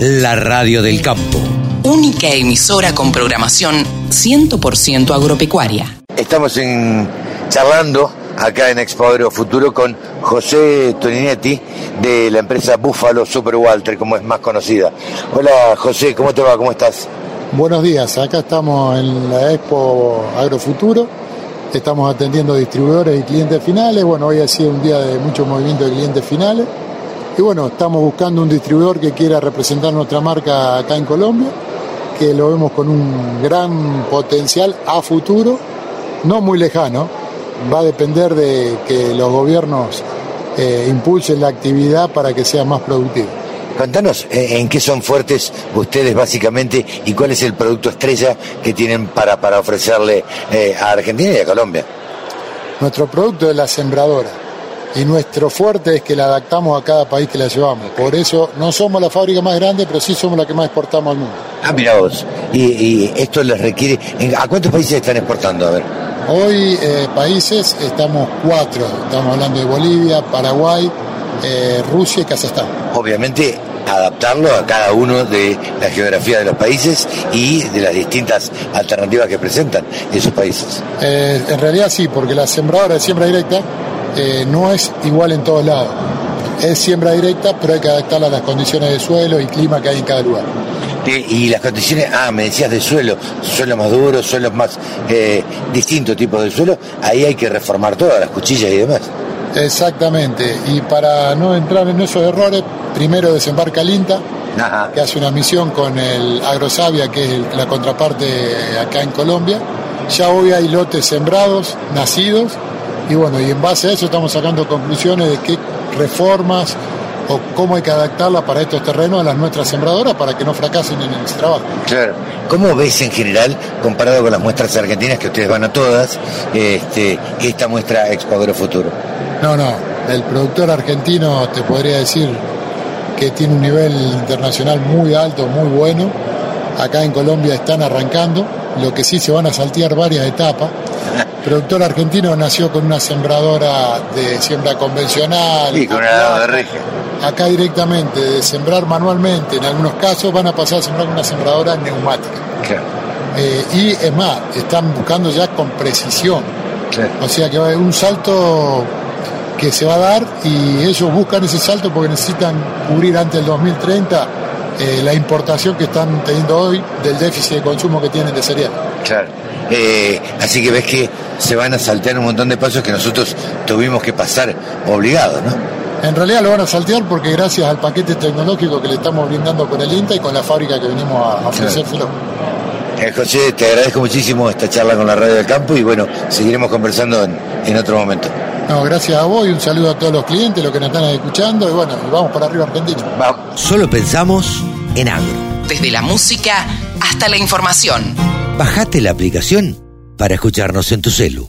la radio del campo. Única emisora con programación 100% agropecuaria. Estamos en, charlando acá en Expo Agro Futuro con José Toninetti de la empresa Búfalo Super Walter, como es más conocida. Hola José, ¿cómo te va? ¿Cómo estás? Buenos días, acá estamos en la Expo Agrofuturo, estamos atendiendo distribuidores y clientes finales, bueno, hoy ha sido un día de mucho movimiento de clientes finales y bueno, estamos buscando un distribuidor que quiera representar nuestra marca acá en Colombia, que lo vemos con un gran potencial a futuro, no muy lejano, va a depender de que los gobiernos eh, impulsen la actividad para que sea más productiva. Contanos eh, en qué son fuertes ustedes básicamente y cuál es el producto estrella que tienen para, para ofrecerle eh, a Argentina y a Colombia. Nuestro producto es la sembradora y nuestro fuerte es que la adaptamos a cada país que la llevamos. Por eso no somos la fábrica más grande, pero sí somos la que más exportamos al mundo. Ah, mira vos. Y, y esto les requiere... ¿A cuántos países están exportando? A ver. Hoy eh, países estamos cuatro. Estamos hablando de Bolivia, Paraguay, eh, Rusia y Kazajstán. Obviamente adaptarlo a cada uno de la geografía de los países y de las distintas alternativas que presentan esos países. Eh, en realidad sí, porque la sembradora de siembra directa eh, no es igual en todos lados. Es siembra directa, pero hay que adaptarla a las condiciones de suelo y clima que hay en cada lugar. Y las condiciones, ah, me decías de suelo, suelo más duro, suelos más eh, distintos tipos de suelo, ahí hay que reformar todas las cuchillas y demás. Exactamente, y para no entrar en esos errores, primero desembarca el INTA, Ajá. que hace una misión con el Agrosavia, que es la contraparte acá en Colombia. Ya hoy hay lotes sembrados, nacidos, y bueno, y en base a eso estamos sacando conclusiones de qué reformas o cómo hay que adaptarla para estos terrenos a las nuestras sembradoras para que no fracasen en el trabajo. Claro. ¿Cómo ves en general, comparado con las muestras argentinas, que ustedes van a todas, este, esta muestra Expo Agrofuturo? No, no. El productor argentino te podría decir que tiene un nivel internacional muy alto, muy bueno. Acá en Colombia están arrancando, lo que sí se van a saltear varias etapas. El productor argentino nació con una sembradora de siembra convencional. Y con una de regia. Acá directamente, de sembrar manualmente, en algunos casos van a pasar a sembrar con una sembradora neumática. Claro. Eh, y es más, están buscando ya con precisión. Claro. O sea que va a haber un salto que se va a dar y ellos buscan ese salto porque necesitan cubrir antes del 2030 eh, la importación que están teniendo hoy del déficit de consumo que tienen de cereal. Claro. Eh, así que ves que se van a saltear un montón de pasos que nosotros tuvimos que pasar obligados, ¿no? En realidad lo van a saltear porque gracias al paquete tecnológico que le estamos brindando con el INTA y con la fábrica que venimos a ofrecer claro. Eh, José, te agradezco muchísimo esta charla con la Radio del Campo y bueno, seguiremos conversando en, en otro momento. No, gracias a vos y un saludo a todos los clientes, los que nos están escuchando y bueno, vamos para arriba Argentina. Vamos. Solo pensamos en agro. Desde la música hasta la información. Bajate la aplicación para escucharnos en tu celu.